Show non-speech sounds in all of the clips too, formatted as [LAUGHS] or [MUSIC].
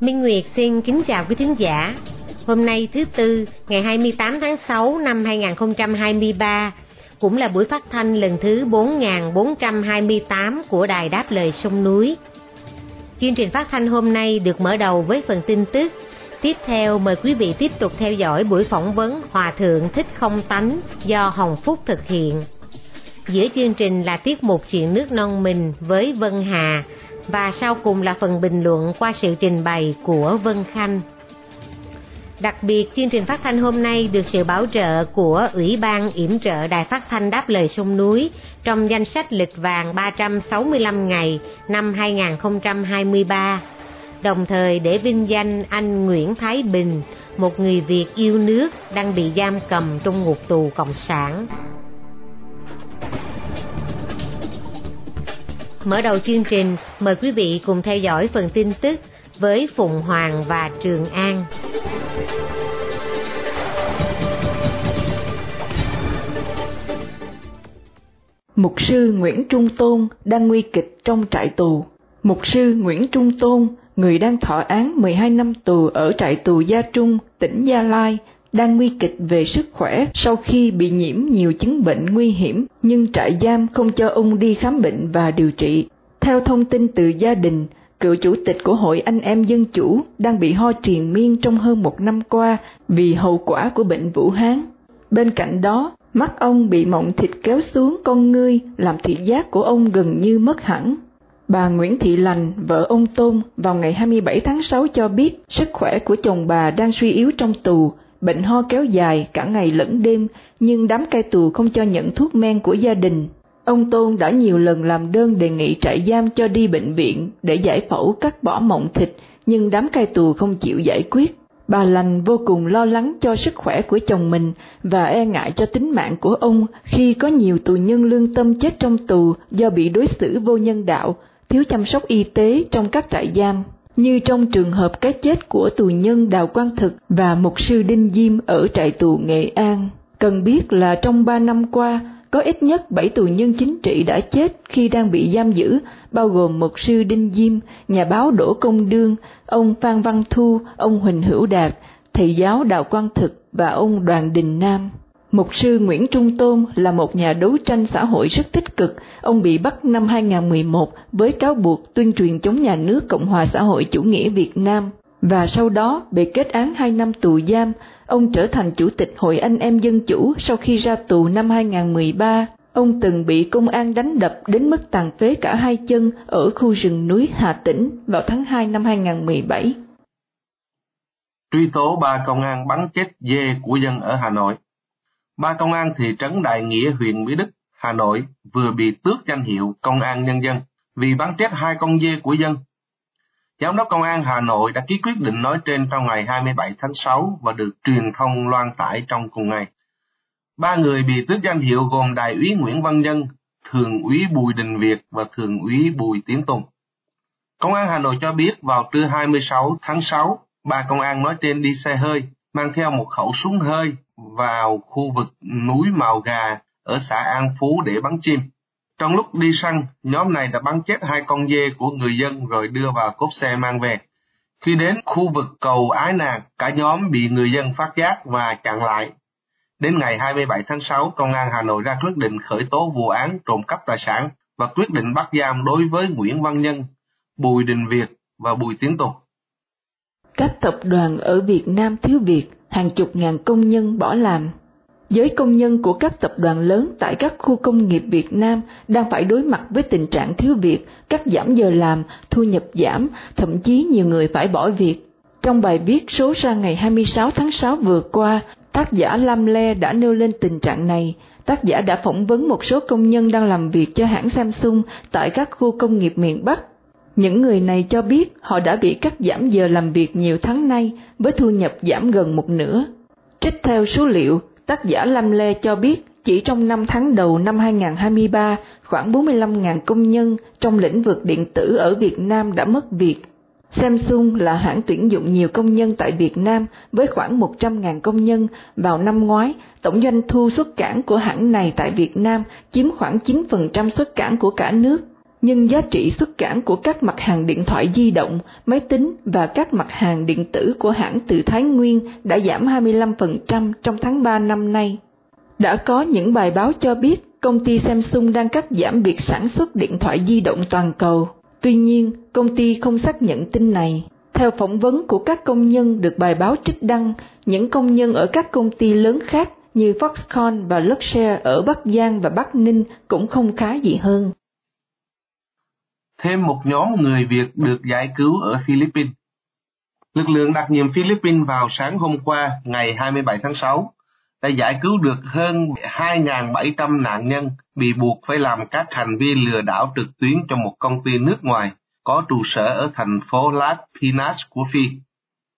Minh Nguyệt xin kính chào quý thính giả. Hôm nay thứ Tư, ngày 28 tháng 6 năm 2023, cũng là buổi phát thanh lần thứ 4428 của Đài Đáp Lời Sông Núi. Chương trình phát thanh hôm nay được mở đầu với phần tin tức. Tiếp theo mời quý vị tiếp tục theo dõi buổi phỏng vấn Hòa Thượng Thích Không Tánh do Hồng Phúc thực hiện. Giữa chương trình là tiết mục chuyện nước non mình với Vân Hà và sau cùng là phần bình luận qua sự trình bày của Vân Khanh. Đặc biệt, chương trình phát thanh hôm nay được sự bảo trợ của Ủy ban yểm trợ Đài Phát thanh Đáp lời sông núi trong danh sách lịch vàng 365 ngày năm 2023, đồng thời để vinh danh anh Nguyễn Thái Bình, một người Việt yêu nước đang bị giam cầm trong ngục tù Cộng sản. Mở đầu chương trình, mời quý vị cùng theo dõi phần tin tức với Phùng Hoàng và Trường An. Mục sư Nguyễn Trung Tôn đang nguy kịch trong trại tù. Mục sư Nguyễn Trung Tôn, người đang thọ án 12 năm tù ở trại tù Gia Trung, tỉnh Gia Lai, đang nguy kịch về sức khỏe sau khi bị nhiễm nhiều chứng bệnh nguy hiểm, nhưng trại giam không cho ông đi khám bệnh và điều trị. Theo thông tin từ gia đình, cựu chủ tịch của Hội Anh Em Dân Chủ đang bị ho triền miên trong hơn một năm qua vì hậu quả của bệnh Vũ Hán. Bên cạnh đó, mắt ông bị mộng thịt kéo xuống con ngươi làm thị giác của ông gần như mất hẳn. Bà Nguyễn Thị Lành, vợ ông Tôn, vào ngày 27 tháng 6 cho biết sức khỏe của chồng bà đang suy yếu trong tù, bệnh ho kéo dài cả ngày lẫn đêm, nhưng đám cai tù không cho nhận thuốc men của gia đình. Ông Tôn đã nhiều lần làm đơn đề nghị trại giam cho đi bệnh viện để giải phẫu cắt bỏ mộng thịt, nhưng đám cai tù không chịu giải quyết. Bà Lành vô cùng lo lắng cho sức khỏe của chồng mình và e ngại cho tính mạng của ông khi có nhiều tù nhân lương tâm chết trong tù do bị đối xử vô nhân đạo, thiếu chăm sóc y tế trong các trại giam như trong trường hợp cái chết của tù nhân Đào Quang Thực và mục sư Đinh Diêm ở trại tù Nghệ An. Cần biết là trong ba năm qua, có ít nhất bảy tù nhân chính trị đã chết khi đang bị giam giữ, bao gồm mục sư Đinh Diêm, nhà báo Đỗ Công Đương, ông Phan Văn Thu, ông Huỳnh Hữu Đạt, thầy giáo Đào Quang Thực và ông Đoàn Đình Nam. Mục sư Nguyễn Trung Tôn là một nhà đấu tranh xã hội rất tích cực. Ông bị bắt năm 2011 với cáo buộc tuyên truyền chống nhà nước Cộng hòa xã hội chủ nghĩa Việt Nam và sau đó, bị kết án 2 năm tù giam. Ông trở thành chủ tịch Hội Anh Em Dân Chủ sau khi ra tù năm 2013. Ông từng bị công an đánh đập đến mức tàn phế cả hai chân ở khu rừng núi Hà Tĩnh vào tháng 2 năm 2017. Truy tố ba công an bắn chết dê của dân ở Hà Nội ba công an thị trấn Đại Nghĩa huyện Mỹ Đức, Hà Nội vừa bị tước danh hiệu Công an Nhân dân vì bắn chết hai con dê của dân. Giám đốc Công an Hà Nội đã ký quyết định nói trên trong ngày 27 tháng 6 và được truyền thông loan tải trong cùng ngày. Ba người bị tước danh hiệu gồm Đại úy Nguyễn Văn Nhân, Thượng úy Bùi Đình Việt và Thượng úy Bùi Tiến Tùng. Công an Hà Nội cho biết vào trưa 26 tháng 6, ba công an nói trên đi xe hơi, mang theo một khẩu súng hơi vào khu vực núi Màu Gà ở xã An Phú để bắn chim. Trong lúc đi săn, nhóm này đã bắn chết hai con dê của người dân rồi đưa vào cốp xe mang về. Khi đến khu vực cầu Ái Nàng, cả nhóm bị người dân phát giác và chặn lại. Đến ngày 27 tháng 6, Công an Hà Nội ra quyết định khởi tố vụ án trộm cắp tài sản và quyết định bắt giam đối với Nguyễn Văn Nhân, Bùi Đình Việt và Bùi Tiến Tục. Các tập đoàn ở Việt Nam thiếu Việt hàng chục ngàn công nhân bỏ làm. Giới công nhân của các tập đoàn lớn tại các khu công nghiệp Việt Nam đang phải đối mặt với tình trạng thiếu việc, cắt giảm giờ làm, thu nhập giảm, thậm chí nhiều người phải bỏ việc. Trong bài viết số ra ngày 26 tháng 6 vừa qua, Tác giả Lam Le đã nêu lên tình trạng này. Tác giả đã phỏng vấn một số công nhân đang làm việc cho hãng Samsung tại các khu công nghiệp miền Bắc. Những người này cho biết họ đã bị cắt giảm giờ làm việc nhiều tháng nay với thu nhập giảm gần một nửa. Trích theo số liệu, tác giả Lam Lê cho biết chỉ trong 5 tháng đầu năm 2023, khoảng 45.000 công nhân trong lĩnh vực điện tử ở Việt Nam đã mất việc. Samsung là hãng tuyển dụng nhiều công nhân tại Việt Nam với khoảng 100.000 công nhân. Vào năm ngoái, tổng doanh thu xuất cảng của hãng này tại Việt Nam chiếm khoảng 9% xuất cảng của cả nước. Nhưng giá trị xuất cảng của các mặt hàng điện thoại di động, máy tính và các mặt hàng điện tử của hãng từ Thái Nguyên đã giảm 25% trong tháng 3 năm nay. Đã có những bài báo cho biết công ty Samsung đang cắt giảm việc sản xuất điện thoại di động toàn cầu. Tuy nhiên, công ty không xác nhận tin này. Theo phỏng vấn của các công nhân được bài báo trích đăng, những công nhân ở các công ty lớn khác như Foxconn và Luxshare ở Bắc Giang và Bắc Ninh cũng không khá gì hơn. Thêm một nhóm người Việt được giải cứu ở Philippines. Lực lượng đặc nhiệm Philippines vào sáng hôm qua, ngày 27 tháng 6, đã giải cứu được hơn 2.700 nạn nhân bị buộc phải làm các hành vi lừa đảo trực tuyến cho một công ty nước ngoài có trụ sở ở thành phố Las Pinas của Phi.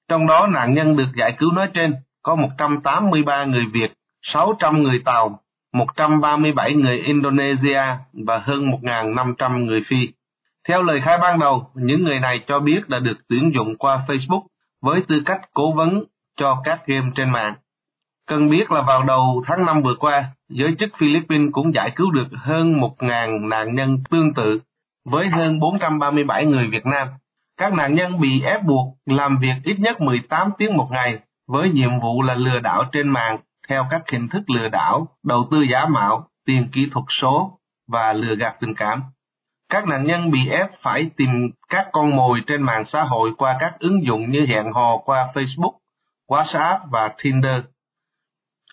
Trong đó nạn nhân được giải cứu nói trên có 183 người Việt, 600 người Tàu, 137 người Indonesia và hơn 1.500 người Phi. Theo lời khai ban đầu, những người này cho biết đã được tuyển dụng qua Facebook với tư cách cố vấn cho các game trên mạng. Cần biết là vào đầu tháng 5 vừa qua, giới chức Philippines cũng giải cứu được hơn 1.000 nạn nhân tương tự với hơn 437 người Việt Nam. Các nạn nhân bị ép buộc làm việc ít nhất 18 tiếng một ngày với nhiệm vụ là lừa đảo trên mạng theo các hình thức lừa đảo, đầu tư giả mạo, tiền kỹ thuật số và lừa gạt tình cảm. Các nạn nhân bị ép phải tìm các con mồi trên mạng xã hội qua các ứng dụng như hẹn hò qua Facebook, WhatsApp và Tinder.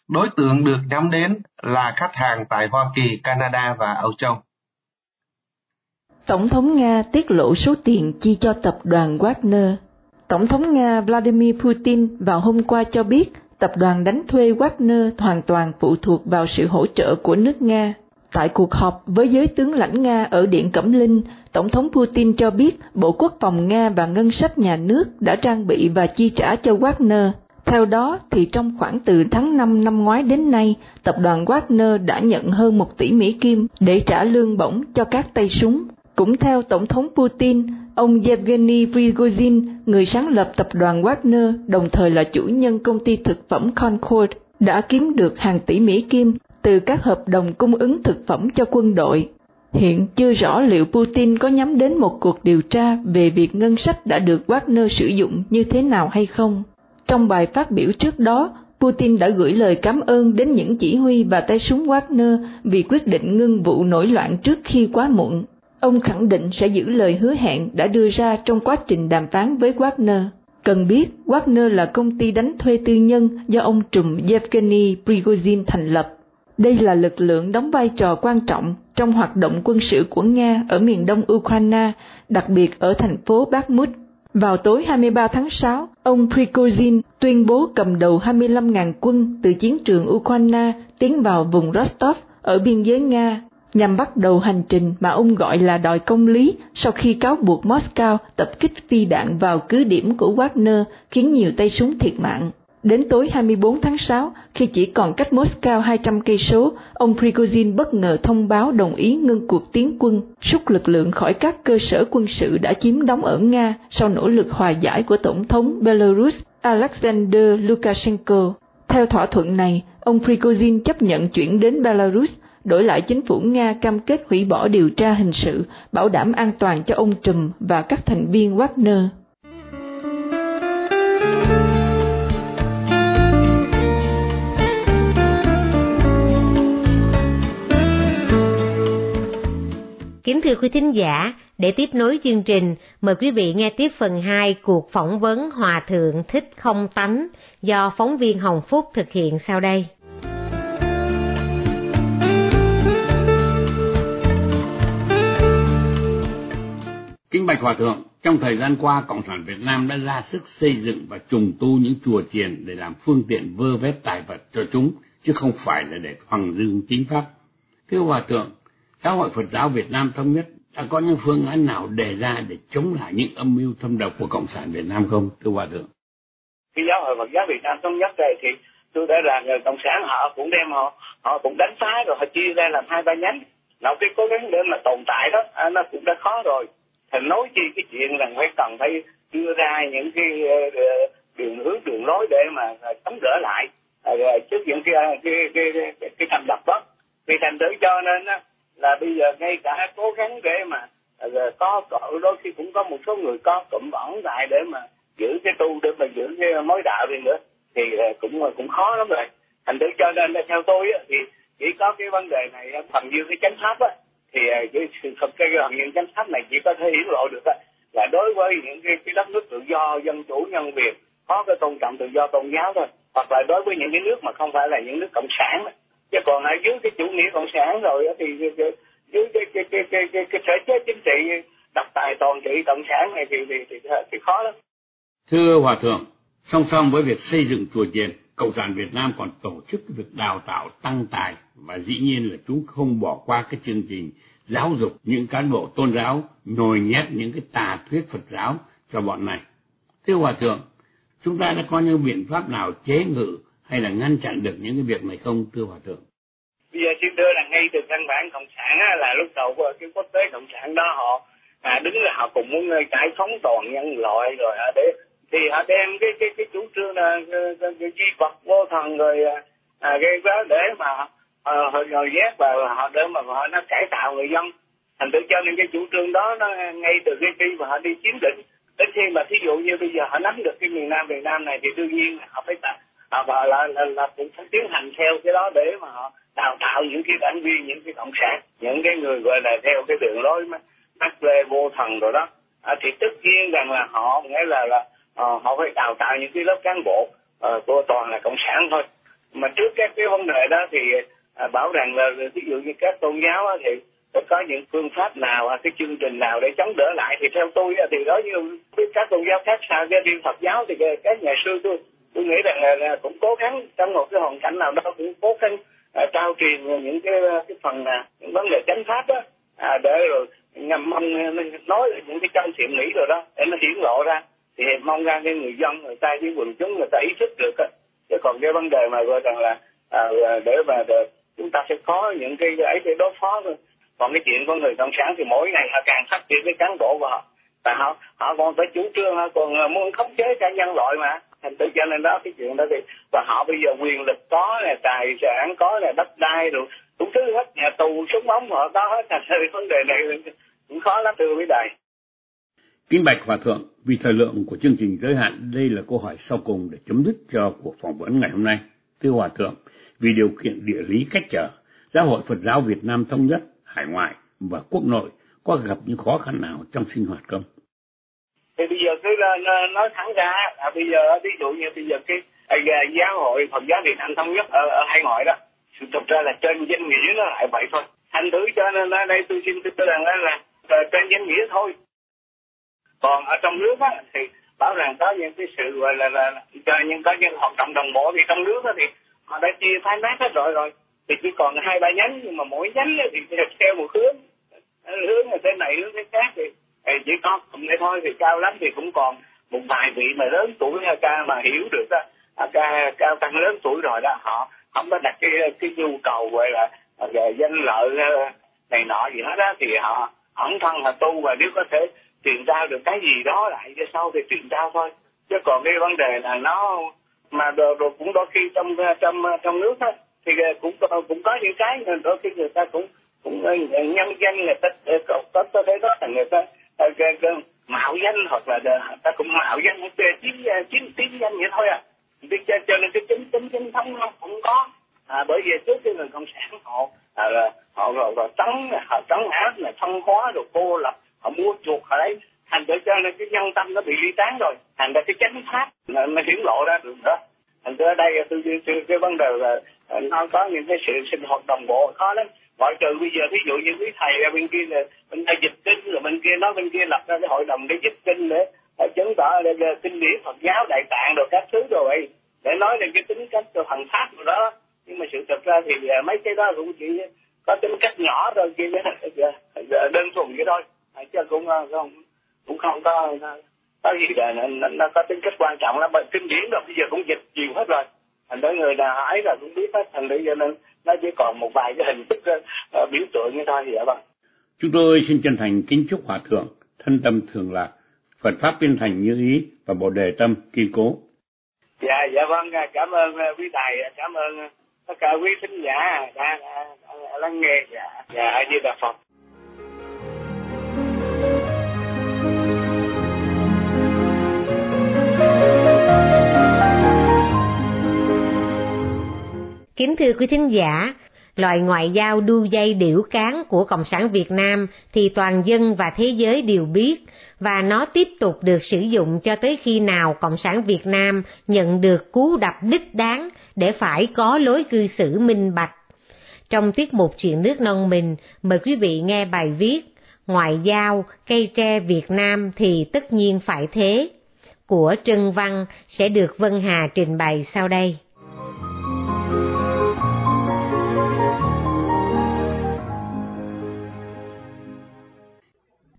Đối tượng được nhắm đến là khách hàng tại Hoa Kỳ, Canada và Âu Châu. Tổng thống Nga tiết lộ số tiền chi cho tập đoàn Wagner. Tổng thống Nga Vladimir Putin vào hôm qua cho biết tập đoàn đánh thuê Wagner hoàn toàn phụ thuộc vào sự hỗ trợ của nước Nga. Tại cuộc họp với giới tướng lãnh Nga ở Điện Cẩm Linh, Tổng thống Putin cho biết Bộ Quốc phòng Nga và ngân sách nhà nước đã trang bị và chi trả cho Wagner theo đó, thì trong khoảng từ tháng 5 năm ngoái đến nay, tập đoàn Wagner đã nhận hơn 1 tỷ Mỹ Kim để trả lương bổng cho các tay súng. Cũng theo Tổng thống Putin, ông Yevgeny Prigozhin, người sáng lập tập đoàn Wagner, đồng thời là chủ nhân công ty thực phẩm Concord, đã kiếm được hàng tỷ Mỹ Kim từ các hợp đồng cung ứng thực phẩm cho quân đội. Hiện chưa rõ liệu Putin có nhắm đến một cuộc điều tra về việc ngân sách đã được Wagner sử dụng như thế nào hay không. Trong bài phát biểu trước đó, Putin đã gửi lời cảm ơn đến những chỉ huy và tay súng Wagner vì quyết định ngưng vụ nổi loạn trước khi quá muộn. Ông khẳng định sẽ giữ lời hứa hẹn đã đưa ra trong quá trình đàm phán với Wagner. Cần biết, Wagner là công ty đánh thuê tư nhân do ông trùm Yevgeny Prigozhin thành lập. Đây là lực lượng đóng vai trò quan trọng trong hoạt động quân sự của Nga ở miền đông Ukraine, đặc biệt ở thành phố Bakhmut. Vào tối 23 tháng 6, ông Prigozhin tuyên bố cầm đầu 25.000 quân từ chiến trường Ukraine tiến vào vùng Rostov ở biên giới Nga nhằm bắt đầu hành trình mà ông gọi là đòi công lý sau khi cáo buộc Moscow tập kích phi đạn vào cứ điểm của Wagner khiến nhiều tay súng thiệt mạng. Đến tối 24 tháng 6, khi chỉ còn cách Moscow 200 cây số, ông Prigozhin bất ngờ thông báo đồng ý ngưng cuộc tiến quân, rút lực lượng khỏi các cơ sở quân sự đã chiếm đóng ở Nga sau nỗ lực hòa giải của Tổng thống Belarus Alexander Lukashenko. Theo thỏa thuận này, ông Prigozhin chấp nhận chuyển đến Belarus, đổi lại chính phủ Nga cam kết hủy bỏ điều tra hình sự, bảo đảm an toàn cho ông Trùm và các thành viên Wagner. Kính thưa quý thính giả, để tiếp nối chương trình, mời quý vị nghe tiếp phần 2 cuộc phỏng vấn Hòa Thượng Thích Không Tánh do phóng viên Hồng Phúc thực hiện sau đây. Kính bạch Hòa Thượng, Trong thời gian qua, Cộng sản Việt Nam đã ra sức xây dựng và trùng tu những chùa chiền để làm phương tiện vơ vét tài vật cho chúng, chứ không phải là để hoàng dương chính pháp. Thưa Hòa Thượng, Giáo hội Phật giáo Việt Nam Thống nhất đã có những phương án nào đề ra để chống lại những âm mưu thâm độc của Cộng sản Việt Nam không, thưa Hòa Thượng? Khi giáo hội Phật giáo Việt Nam Thống nhất đây thì tôi đã là người Cộng sản họ cũng đem họ họ cũng đánh phá rồi họ chia ra làm hai ba nhánh. Nó cái cố gắng để mà tồn tại đó à, nó cũng đã khó rồi. Thì nói chi cái chuyện rằng phải cần phải đưa ra những cái ờ, ờ, đường hướng đường lối để mà à, chống đỡ lại trước những à, cái cái cái cái, cái, cái thành lập đó. Vì thành thử cho nên là bây giờ ngay cả cố gắng để mà à, có cỡ đôi khi cũng có một số người có cụm ẩn lại để mà giữ cái tu để mà giữ cái mối đạo đi nữa thì à, cũng à, cũng khó lắm rồi thành thử cho nên theo tôi á, thì chỉ có cái vấn đề này phần như cái chánh pháp á thì cái sự thật cái gần những chánh pháp này chỉ có thể hiển lộ được á, là đối với những cái, cái đất nước tự do dân chủ nhân quyền có cái tôn trọng tự do tôn giáo thôi hoặc là đối với những cái nước mà không phải là những nước cộng sản đó chứ còn ở dưới cái chủ nghĩa cộng sản rồi thì dưới cái cái cái cái cái, cái thể chế chính trị độc tài toàn trị cộng sản này thì thì, thì, thì, khó lắm Thưa Hòa Thượng, song song với việc xây dựng chùa chiền, Cộng sản Việt Nam còn tổ chức việc đào tạo tăng tài và dĩ nhiên là chúng không bỏ qua cái chương trình giáo dục những cán bộ tôn giáo nhồi nhét những cái tà thuyết Phật giáo cho bọn này. Thưa Hòa Thượng, chúng ta đã có những biện pháp nào chế ngự hay là ngăn chặn được những cái việc này không, thưa Hòa Thượng? Bây giờ xin đưa là ngay từ căn bản Cộng sản á, là lúc đầu của cái quốc tế Cộng sản đó họ à, đứng là họ cũng muốn ờ, giải phóng toàn nhân loại rồi à, để thì họ đem cái cái cái chủ trương ờ, ờ, là di vật vô thần rồi à, cái đó để mà à, họ nhồi nhét và họ để mà họ nó cải tạo người dân thành tự cho nên cái chủ trương đó nó ngay từ cái khi mà họ đi chiếm định đến khi mà thí dụ như bây giờ họ nắm được cái miền Nam miền Nam này thì đương nhiên họ phải tạo họ và là, là, là cũng phải tiến hành theo cái đó để mà họ đào tạo những cái đảng viên những cái cộng sản những cái người gọi là theo cái đường lối mà mắc lê vô thần rồi đó. À, thì tất nhiên rằng là họ nghĩa là là ờ, họ phải đào tạo những cái lớp cán bộ uh, của toàn là cộng sản thôi. Mà trước các cái vấn đề đó thì uh, bảo rằng là ví dụ như các tôn giáo thì phải có những phương pháp nào à, cái chương trình nào để chống đỡ lại. Thì theo tôi thì đó như biết các tôn giáo khác sao cái riêng Phật giáo thì các nhà sư tôi tôi nghĩ rằng là, là cũng cố gắng trong một cái hoàn cảnh nào đó cũng cố gắng uh, trao truyền những cái à, cái phần uh, những vấn đề chánh pháp đó à, để rồi nhằm mong nói những cái trong thiện nghĩ rồi đó để nó hiển lộ ra. Thì mong ra cái người dân người ta với quần chúng người ta ý thức được chứ còn cái vấn đề mà gọi rằng là à, để mà để, chúng ta sẽ có những cái ấy để đối phó thôi. Còn cái chuyện của người cộng sản thì mỗi ngày họ càng phát triển cái cán bộ của họ. Và họ họ còn phải chủ trương họ còn muốn khống chế cả nhân loại mà thành tự cho nên đó cái chuyện đó thì và họ bây giờ quyền lực có nè tài sản có nè đất đai rồi cũng thứ hết nhà tù súng ống họ có hết [LAUGHS] thành ra vấn đề này cũng khó lắm thưa quý đại Kính bạch Hòa Thượng, vì thời lượng của chương trình giới hạn, đây là câu hỏi sau cùng để chấm dứt cho cuộc phỏng vấn ngày hôm nay. Thưa Hòa Thượng, vì điều kiện địa lý cách trở, Giáo hội Phật giáo Việt Nam Thống nhất, hải ngoại và quốc nội có gặp những khó khăn nào trong sinh hoạt không? Thì bây cứ nói thẳng ra, à, bây giờ ví dụ như bây giờ cái à, giáo hội Phật giáo Việt Nam Thống nhất ở, ở hai ngoại đó, thực ra là trên danh nghĩa nó lại vậy thôi. Thành thử cho nên ở đây tôi xin tôi rằng là, là, là trên danh nghĩa thôi còn ở trong nước á, thì bảo rằng có những cái sự gọi là, là, là những có những hoạt động đồng bộ thì trong nước á, thì họ đã chia phái nát hết rồi rồi thì chỉ còn hai ba nhánh nhưng mà mỗi nhánh thì theo một hướng hướng là thế này hướng thế khác thì, thì chỉ có cùng đây thôi thì cao lắm thì cũng còn một vài vị mà lớn tuổi ca mà hiểu được đó ca cao tăng lớn tuổi rồi đó họ không có đặt cái cái nhu cầu gọi là về danh lợi ờ, này nọ gì hết đó thì họ ẩn thân mà tu và nếu có thể truyền trao được cái gì đó lại cho sau thì truyền trao thôi. Chứ còn cái vấn đề là nó mà rồi, rồi cũng đôi khi trong trong trong nước đó thì ờ, cũng cũng có những cái đôi khi người ta cũng cũng ờ, nhân danh người ta có có có thể đó là người ta Ờ, cái, cái mạo danh hoặc là ta cũng mạo danh chiến chiến à, tiếng danh vậy thôi à. Vì cho, cho nên cái chính chính chính thống nó cũng có. À, bởi vì trước cái người cộng sản họ à, họ họ, rồi trắng họ trắng áp là phân hóa rồi cô lập họ mua chuột họ đấy thành ra cho nên cái nhân tâm nó bị ly tán rồi. Thành ra cái chánh pháp nó, nó hiển lộ ra được đó. Thành ra đây à, tôi, tôi, tôi cái vấn đề là à, nó có những cái sự sinh hoạt đồng bộ khó lắm. Ngoại trừ bây giờ ví dụ như quý thầy ra bên kia là bên đây dịch kinh bên kia nói bên kia lập ra cái hội đồng để giúp kinh để, để chứng tỏ kinh điển Phật giáo đại tạng rồi các thứ rồi. Để nói lên cái tính cách của thần pháp rồi đó nhưng mà sự thật ra thì à, mấy cái đó cũng chỉ có tính cách nhỏ thôi kia đơn thuần vậy thôi. À, chứ cũng à, không cũng không có có gì là nó, nó có tính cách quan trọng lắm. Kinh điển rồi bây giờ cũng dịch nhiều hết rồi. Thành tới người nào ấy là cũng biết hết. Thành bây cho nên nó chỉ còn một vài cái hình thức uh, biểu tượng như thôi vậy dạ vâng chúng tôi xin chân thành kính chúc hòa thượng thân tâm thường lạc Phật pháp viên thành như ý và bồ đề tâm kiên cố. Dạ dạ vâng cảm ơn quý thầy cảm ơn tất cả quý thính giả đã, đã, đã lắng nghe dạ dạ như là phật. Kính thưa quý thính giả, loại ngoại giao đu dây điểu cán của Cộng sản Việt Nam thì toàn dân và thế giới đều biết, và nó tiếp tục được sử dụng cho tới khi nào Cộng sản Việt Nam nhận được cú đập đích đáng để phải có lối cư xử minh bạch. Trong tiết mục chuyện nước non mình, mời quý vị nghe bài viết Ngoại giao, cây tre Việt Nam thì tất nhiên phải thế, của Trân Văn sẽ được Vân Hà trình bày sau đây.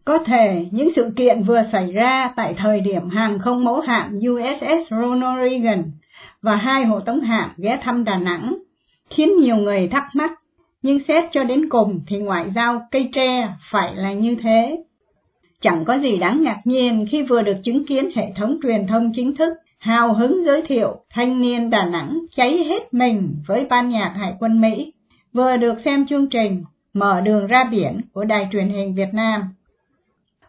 Có thể những sự kiện vừa xảy ra tại thời điểm hàng không mẫu hạm USS Ronald Reagan và hai hộ tống hạm ghé thăm Đà Nẵng khiến nhiều người thắc mắc, nhưng xét cho đến cùng thì ngoại giao cây tre phải là như thế. Chẳng có gì đáng ngạc nhiên khi vừa được chứng kiến hệ thống truyền thông chính thức hào hứng giới thiệu thanh niên Đà Nẵng cháy hết mình với ban nhạc Hải quân Mỹ, vừa được xem chương trình Mở đường ra biển của Đài truyền hình Việt Nam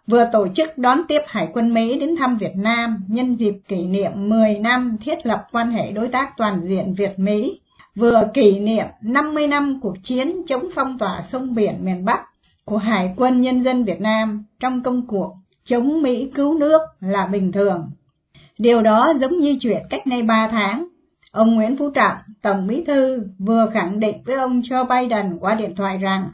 vừa tổ chức đón tiếp Hải quân Mỹ đến thăm Việt Nam nhân dịp kỷ niệm 10 năm thiết lập quan hệ đối tác toàn diện Việt-Mỹ, vừa kỷ niệm 50 năm cuộc chiến chống phong tỏa sông biển miền Bắc của Hải quân Nhân dân Việt Nam trong công cuộc chống Mỹ cứu nước là bình thường. Điều đó giống như chuyện cách nay 3 tháng, ông Nguyễn Phú Trọng, Tổng Bí Thư, vừa khẳng định với ông Joe Biden qua điện thoại rằng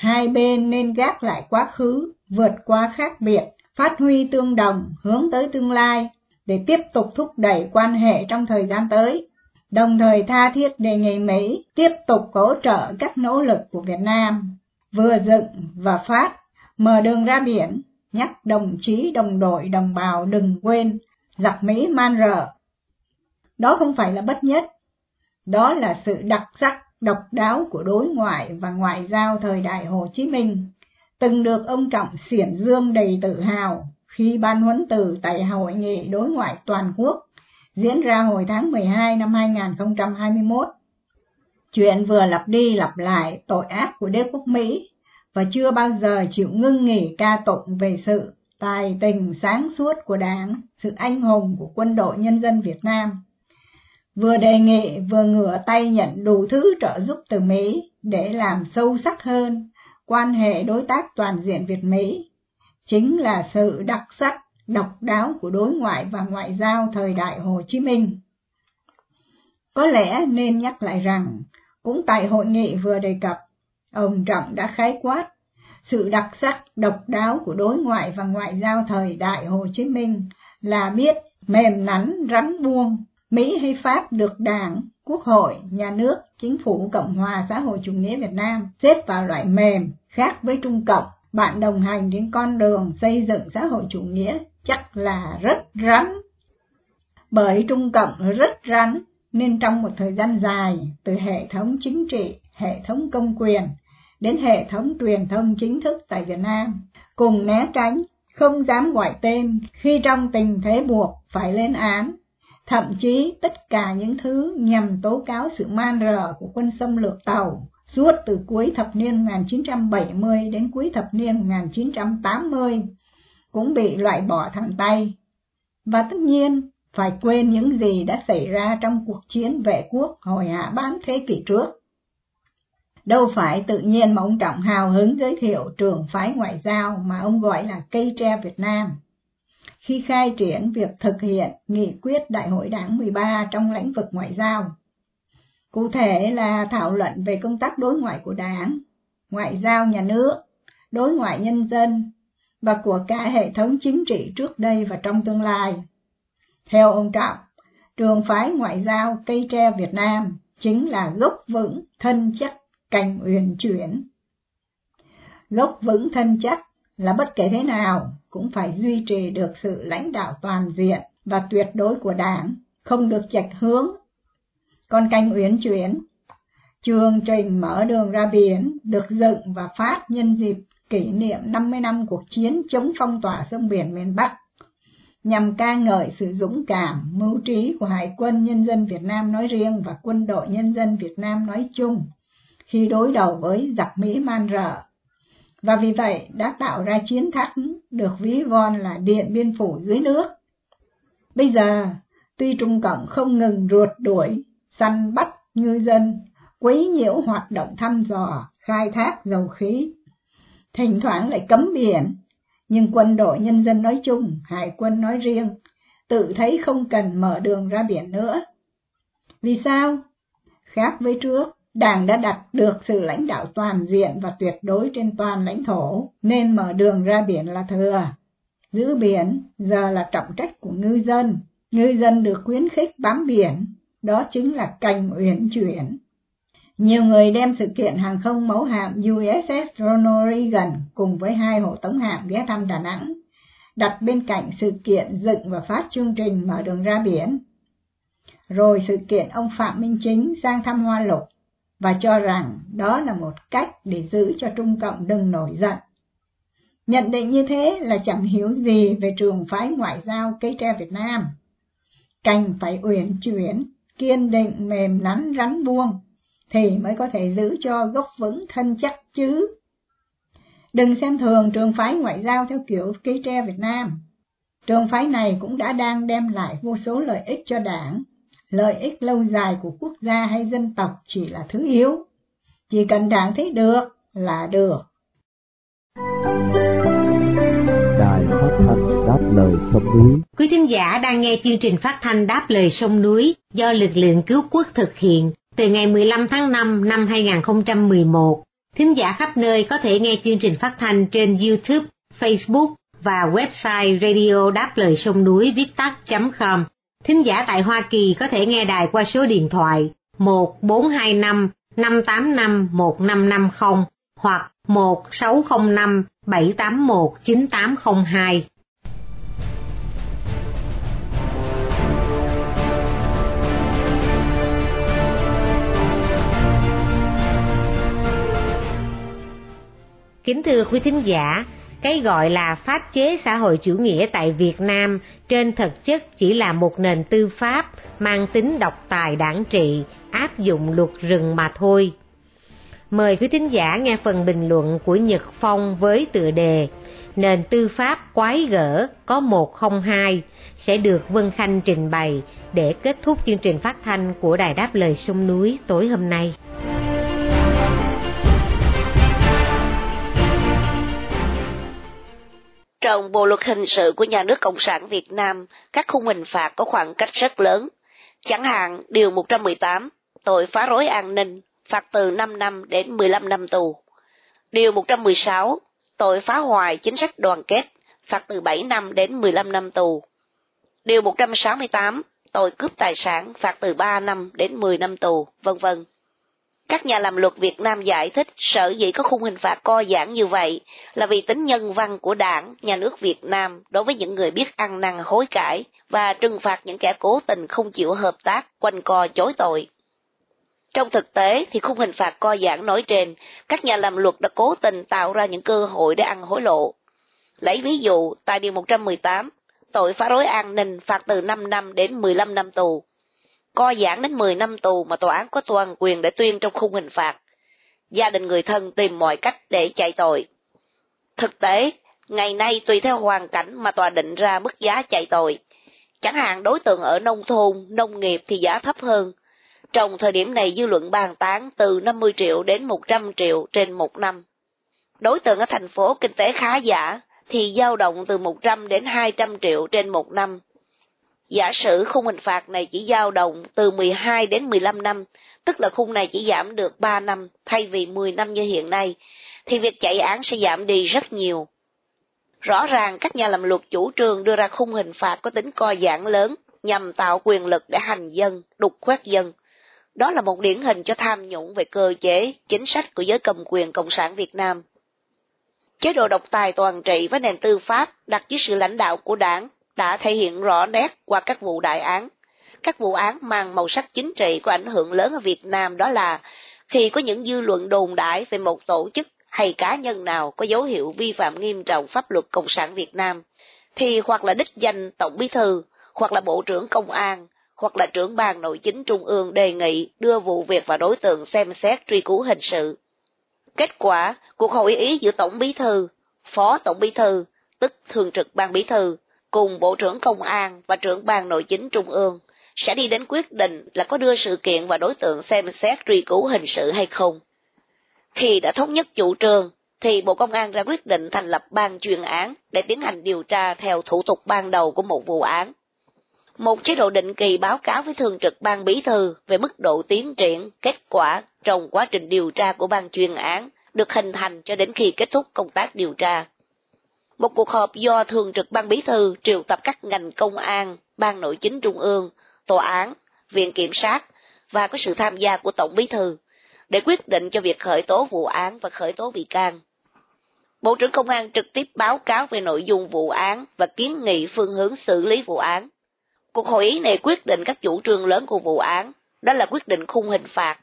hai bên nên gác lại quá khứ vượt qua khác biệt, phát huy tương đồng, hướng tới tương lai, để tiếp tục thúc đẩy quan hệ trong thời gian tới. Đồng thời tha thiết đề nghị Mỹ tiếp tục hỗ trợ các nỗ lực của Việt Nam, vừa dựng và phát, mở đường ra biển, nhắc đồng chí, đồng đội, đồng bào đừng quên, giặc Mỹ man rợ. Đó không phải là bất nhất, đó là sự đặc sắc, độc đáo của đối ngoại và ngoại giao thời đại Hồ Chí Minh từng được ông Trọng xiển dương đầy tự hào khi ban huấn từ tại hội nghị đối ngoại toàn quốc diễn ra hồi tháng 12 năm 2021. Chuyện vừa lặp đi lặp lại tội ác của đế quốc Mỹ và chưa bao giờ chịu ngưng nghỉ ca tụng về sự tài tình sáng suốt của Đảng, sự anh hùng của quân đội nhân dân Việt Nam. Vừa đề nghị vừa ngửa tay nhận đủ thứ trợ giúp từ Mỹ để làm sâu sắc hơn quan hệ đối tác toàn diện Việt-Mỹ chính là sự đặc sắc, độc đáo của đối ngoại và ngoại giao thời đại Hồ Chí Minh. Có lẽ nên nhắc lại rằng, cũng tại hội nghị vừa đề cập, ông Trọng đã khái quát sự đặc sắc, độc đáo của đối ngoại và ngoại giao thời đại Hồ Chí Minh là biết mềm nắn, rắn buông, Mỹ hay Pháp được Đảng, Quốc hội, Nhà nước, Chính phủ Cộng hòa xã hội chủ nghĩa Việt Nam xếp vào loại mềm, khác với Trung Cộng, bạn đồng hành trên con đường xây dựng xã hội chủ nghĩa chắc là rất rắn. Bởi Trung Cộng rất rắn, nên trong một thời gian dài, từ hệ thống chính trị, hệ thống công quyền, đến hệ thống truyền thông chính thức tại Việt Nam, cùng né tránh, không dám gọi tên khi trong tình thế buộc phải lên án, thậm chí tất cả những thứ nhằm tố cáo sự man rợ của quân xâm lược Tàu suốt từ cuối thập niên 1970 đến cuối thập niên 1980 cũng bị loại bỏ thẳng tay. Và tất nhiên, phải quên những gì đã xảy ra trong cuộc chiến vệ quốc hồi hạ bán thế kỷ trước. Đâu phải tự nhiên mà ông Trọng hào hứng giới thiệu trường phái ngoại giao mà ông gọi là cây tre Việt Nam. Khi khai triển việc thực hiện nghị quyết Đại hội Đảng 13 trong lĩnh vực ngoại giao, Cụ thể là thảo luận về công tác đối ngoại của Đảng, ngoại giao nhà nước, đối ngoại nhân dân và của cả hệ thống chính trị trước đây và trong tương lai. Theo ông Trọng, trường phái ngoại giao cây tre Việt Nam chính là gốc vững thân chắc cành uyển chuyển. Gốc vững thân chắc là bất kể thế nào cũng phải duy trì được sự lãnh đạo toàn diện và tuyệt đối của đảng, không được chạch hướng. Còn canh uyển chuyển, chương trình mở đường ra biển được dựng và phát nhân dịp kỷ niệm 50 năm cuộc chiến chống phong tỏa sông biển miền Bắc nhằm ca ngợi sự dũng cảm, mưu trí của Hải quân Nhân dân Việt Nam nói riêng và Quân đội Nhân dân Việt Nam nói chung khi đối đầu với giặc Mỹ man rợ. Và vì vậy đã tạo ra chiến thắng được ví von là Điện Biên Phủ dưới nước. Bây giờ, tuy Trung Cộng không ngừng ruột đuổi, săn bắt ngư dân, quấy nhiễu hoạt động thăm dò, khai thác dầu khí, thỉnh thoảng lại cấm biển, nhưng quân đội nhân dân nói chung, hải quân nói riêng, tự thấy không cần mở đường ra biển nữa. Vì sao? Khác với trước, Đảng đã đặt được sự lãnh đạo toàn diện và tuyệt đối trên toàn lãnh thổ, nên mở đường ra biển là thừa. Giữ biển giờ là trọng trách của ngư dân, ngư dân được khuyến khích bám biển, đó chính là cành uyển chuyển. Nhiều người đem sự kiện hàng không mẫu hạm USS Ronald Reagan cùng với hai hộ tống hạm ghé thăm Đà Nẵng, đặt bên cạnh sự kiện dựng và phát chương trình mở đường ra biển. Rồi sự kiện ông Phạm Minh Chính sang thăm Hoa Lục và cho rằng đó là một cách để giữ cho Trung Cộng đừng nổi giận. Nhận định như thế là chẳng hiểu gì về trường phái ngoại giao cây tre Việt Nam. Cành phải uyển chuyển, kiên định mềm nắn rắn vuông, thì mới có thể giữ cho gốc vững thân chắc chứ. Đừng xem thường trường phái ngoại giao theo kiểu cây tre Việt Nam. Trường phái này cũng đã đang đem lại vô số lợi ích cho đảng. Lợi ích lâu dài của quốc gia hay dân tộc chỉ là thứ yếu. Chỉ cần đảng thấy được là được. Đài phát thanh đáp lời sông núi. Quý thính giả đang nghe chương trình phát thanh đáp lời sông núi do lực lượng cứu quốc thực hiện từ ngày 15 tháng 5 năm 2011. Thính giả khắp nơi có thể nghe chương trình phát thanh trên YouTube, Facebook và website radio đáp lời sông núi viết tắt.com. Thính giả tại Hoa Kỳ có thể nghe đài qua số điện thoại 1425 585 1550 hoặc 1605 781 9802. Kính thưa quý thính giả, cái gọi là pháp chế xã hội chủ nghĩa tại Việt Nam trên thực chất chỉ là một nền tư pháp mang tính độc tài đảng trị, áp dụng luật rừng mà thôi. Mời quý thính giả nghe phần bình luận của Nhật Phong với tựa đề Nền tư pháp quái gở có 102 sẽ được Vân Khanh trình bày để kết thúc chương trình phát thanh của Đài Đáp Lời Sông Núi tối hôm nay. Trong Bộ luật hình sự của nhà nước Cộng sản Việt Nam, các khung hình phạt có khoảng cách rất lớn. Chẳng hạn, Điều 118, tội phá rối an ninh, phạt từ 5 năm đến 15 năm tù. Điều 116, tội phá hoại chính sách đoàn kết, phạt từ 7 năm đến 15 năm tù. Điều 168, tội cướp tài sản, phạt từ 3 năm đến 10 năm tù, vân vân. Các nhà làm luật Việt Nam giải thích sở dĩ có khung hình phạt co giãn như vậy là vì tính nhân văn của đảng, nhà nước Việt Nam đối với những người biết ăn năn hối cải và trừng phạt những kẻ cố tình không chịu hợp tác, quanh co chối tội. Trong thực tế thì khung hình phạt co giãn nói trên, các nhà làm luật đã cố tình tạo ra những cơ hội để ăn hối lộ. Lấy ví dụ, tại Điều 118, tội phá rối an ninh phạt từ 5 năm đến 15 năm tù co giãn đến 10 năm tù mà tòa án có toàn quyền để tuyên trong khung hình phạt. Gia đình người thân tìm mọi cách để chạy tội. Thực tế, ngày nay tùy theo hoàn cảnh mà tòa định ra mức giá chạy tội. Chẳng hạn đối tượng ở nông thôn, nông nghiệp thì giá thấp hơn. Trong thời điểm này dư luận bàn tán từ 50 triệu đến 100 triệu trên một năm. Đối tượng ở thành phố kinh tế khá giả thì dao động từ 100 đến 200 triệu trên một năm Giả sử khung hình phạt này chỉ dao động từ 12 đến 15 năm, tức là khung này chỉ giảm được 3 năm thay vì 10 năm như hiện nay, thì việc chạy án sẽ giảm đi rất nhiều. Rõ ràng các nhà làm luật chủ trương đưa ra khung hình phạt có tính co giãn lớn nhằm tạo quyền lực để hành dân, đục khoét dân. Đó là một điển hình cho tham nhũng về cơ chế, chính sách của giới cầm quyền Cộng sản Việt Nam. Chế độ độc tài toàn trị với nền tư pháp đặt dưới sự lãnh đạo của đảng đã thể hiện rõ nét qua các vụ đại án. Các vụ án mang màu sắc chính trị có ảnh hưởng lớn ở Việt Nam đó là khi có những dư luận đồn đại về một tổ chức hay cá nhân nào có dấu hiệu vi phạm nghiêm trọng pháp luật Cộng sản Việt Nam, thì hoặc là đích danh Tổng Bí Thư, hoặc là Bộ trưởng Công an, hoặc là trưởng ban nội chính Trung ương đề nghị đưa vụ việc và đối tượng xem xét truy cứu hình sự. Kết quả, cuộc hội ý giữa Tổng Bí Thư, Phó Tổng Bí Thư, tức Thường trực Ban Bí Thư, cùng Bộ trưởng Công an và trưởng ban nội chính Trung ương sẽ đi đến quyết định là có đưa sự kiện và đối tượng xem xét truy cứu hình sự hay không. Khi đã thống nhất chủ trương, thì Bộ Công an ra quyết định thành lập ban chuyên án để tiến hành điều tra theo thủ tục ban đầu của một vụ án. Một chế độ định kỳ báo cáo với thường trực ban bí thư về mức độ tiến triển, kết quả trong quá trình điều tra của ban chuyên án được hình thành cho đến khi kết thúc công tác điều tra. Một cuộc họp do thường trực ban bí thư triệu tập các ngành công an, ban nội chính trung ương, tòa án, viện kiểm sát và có sự tham gia của tổng bí thư để quyết định cho việc khởi tố vụ án và khởi tố bị can. Bộ trưởng Công an trực tiếp báo cáo về nội dung vụ án và kiến nghị phương hướng xử lý vụ án. Cuộc hội ý này quyết định các chủ trương lớn của vụ án, đó là quyết định khung hình phạt,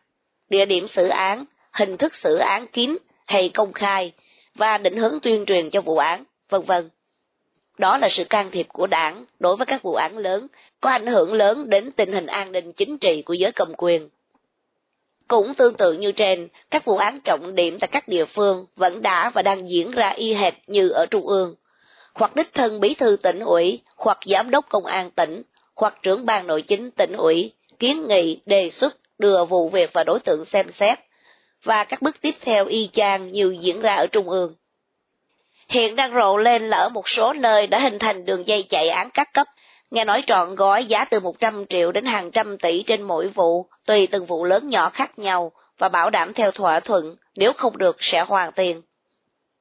địa điểm xử án, hình thức xử án kín hay công khai và định hướng tuyên truyền cho vụ án, vân vân. Đó là sự can thiệp của đảng đối với các vụ án lớn, có ảnh hưởng lớn đến tình hình an ninh chính trị của giới cầm quyền. Cũng tương tự như trên, các vụ án trọng điểm tại các địa phương vẫn đã và đang diễn ra y hệt như ở Trung ương. Hoặc đích thân bí thư tỉnh ủy, hoặc giám đốc công an tỉnh, hoặc trưởng ban nội chính tỉnh ủy, kiến nghị, đề xuất, đưa vụ việc và đối tượng xem xét, và các bước tiếp theo y chang như diễn ra ở Trung ương. Hiện đang rộ lên là ở một số nơi đã hình thành đường dây chạy án các cấp, nghe nói trọn gói giá từ 100 triệu đến hàng trăm tỷ trên mỗi vụ, tùy từng vụ lớn nhỏ khác nhau, và bảo đảm theo thỏa thuận, nếu không được sẽ hoàn tiền.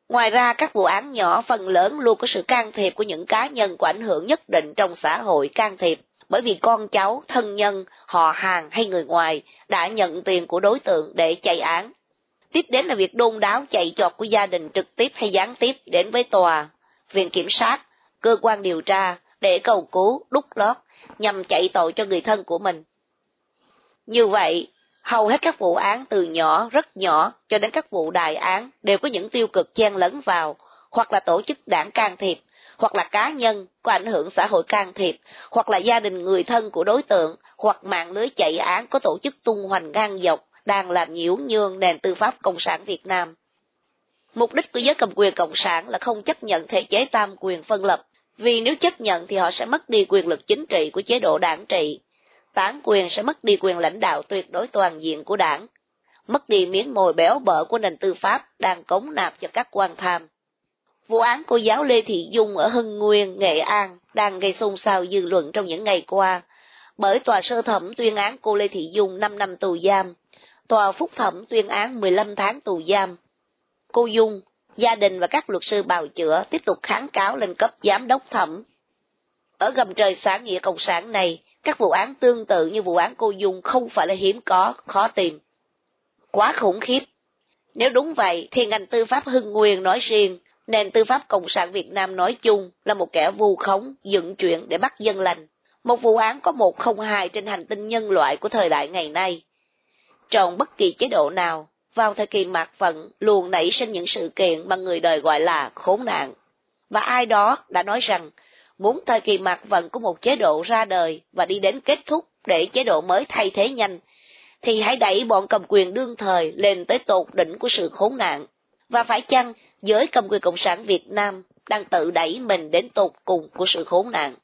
Ngoài ra, các vụ án nhỏ phần lớn luôn có sự can thiệp của những cá nhân có ảnh hưởng nhất định trong xã hội can thiệp, bởi vì con cháu, thân nhân, họ hàng hay người ngoài đã nhận tiền của đối tượng để chạy án. Tiếp đến là việc đôn đáo chạy chọt của gia đình trực tiếp hay gián tiếp đến với tòa, viện kiểm sát, cơ quan điều tra để cầu cứu, đúc lót, nhằm chạy tội cho người thân của mình. Như vậy, hầu hết các vụ án từ nhỏ, rất nhỏ cho đến các vụ đại án đều có những tiêu cực chen lấn vào, hoặc là tổ chức đảng can thiệp, hoặc là cá nhân có ảnh hưởng xã hội can thiệp, hoặc là gia đình người thân của đối tượng, hoặc mạng lưới chạy án có tổ chức tung hoành ngang dọc, đang làm nhiễu nhương nền tư pháp Cộng sản Việt Nam. Mục đích của giới cầm quyền Cộng sản là không chấp nhận thể chế tam quyền phân lập, vì nếu chấp nhận thì họ sẽ mất đi quyền lực chính trị của chế độ đảng trị. Tán quyền sẽ mất đi quyền lãnh đạo tuyệt đối toàn diện của đảng, mất đi miếng mồi béo bở của nền tư pháp đang cống nạp cho các quan tham. Vụ án cô giáo Lê Thị Dung ở Hưng Nguyên, Nghệ An đang gây xôn xao dư luận trong những ngày qua, bởi tòa sơ thẩm tuyên án cô Lê Thị Dung 5 năm tù giam, tòa phúc thẩm tuyên án 15 tháng tù giam. Cô Dung, gia đình và các luật sư bào chữa tiếp tục kháng cáo lên cấp giám đốc thẩm. Ở gầm trời xã nghĩa cộng sản này, các vụ án tương tự như vụ án cô Dung không phải là hiếm có, khó tìm. Quá khủng khiếp. Nếu đúng vậy, thì ngành tư pháp Hưng Nguyên nói riêng, nền tư pháp Cộng sản Việt Nam nói chung là một kẻ vu khống, dựng chuyện để bắt dân lành. Một vụ án có một không hai trên hành tinh nhân loại của thời đại ngày nay. Trong bất kỳ chế độ nào, vào thời kỳ mạt vận luôn nảy sinh những sự kiện mà người đời gọi là khốn nạn. Và ai đó đã nói rằng, muốn thời kỳ mạt vận của một chế độ ra đời và đi đến kết thúc để chế độ mới thay thế nhanh, thì hãy đẩy bọn cầm quyền đương thời lên tới tột đỉnh của sự khốn nạn. Và phải chăng giới cầm quyền Cộng sản Việt Nam đang tự đẩy mình đến tột cùng của sự khốn nạn?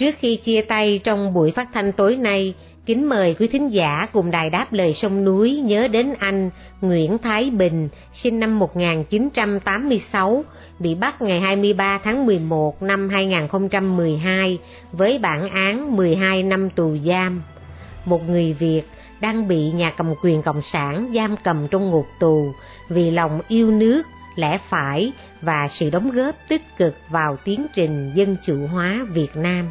Trước khi chia tay trong buổi phát thanh tối nay, kính mời quý thính giả cùng đài đáp lời sông núi nhớ đến anh Nguyễn Thái Bình, sinh năm 1986, bị bắt ngày 23 tháng 11 năm 2012 với bản án 12 năm tù giam. Một người Việt đang bị nhà cầm quyền Cộng sản giam cầm trong ngục tù vì lòng yêu nước, lẽ phải và sự đóng góp tích cực vào tiến trình dân chủ hóa Việt Nam.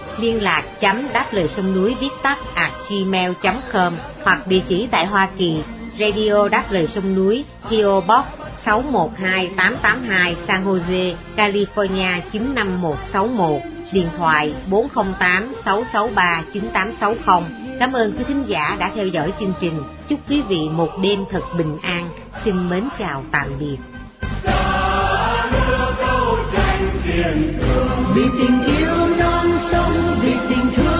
liên lạc chấm đáp lời sông núi viết tắt at gmail.com hoặc địa chỉ tại Hoa Kỳ Radio Đáp lời sông núi PO Box 612882 San Jose, California 95161 điện thoại 408 663 9860. Cảm ơn quý thính giả đã theo dõi chương trình. Chúc quý vị một đêm thật bình an. Xin mến chào tạm biệt. Vì tình yêu everything to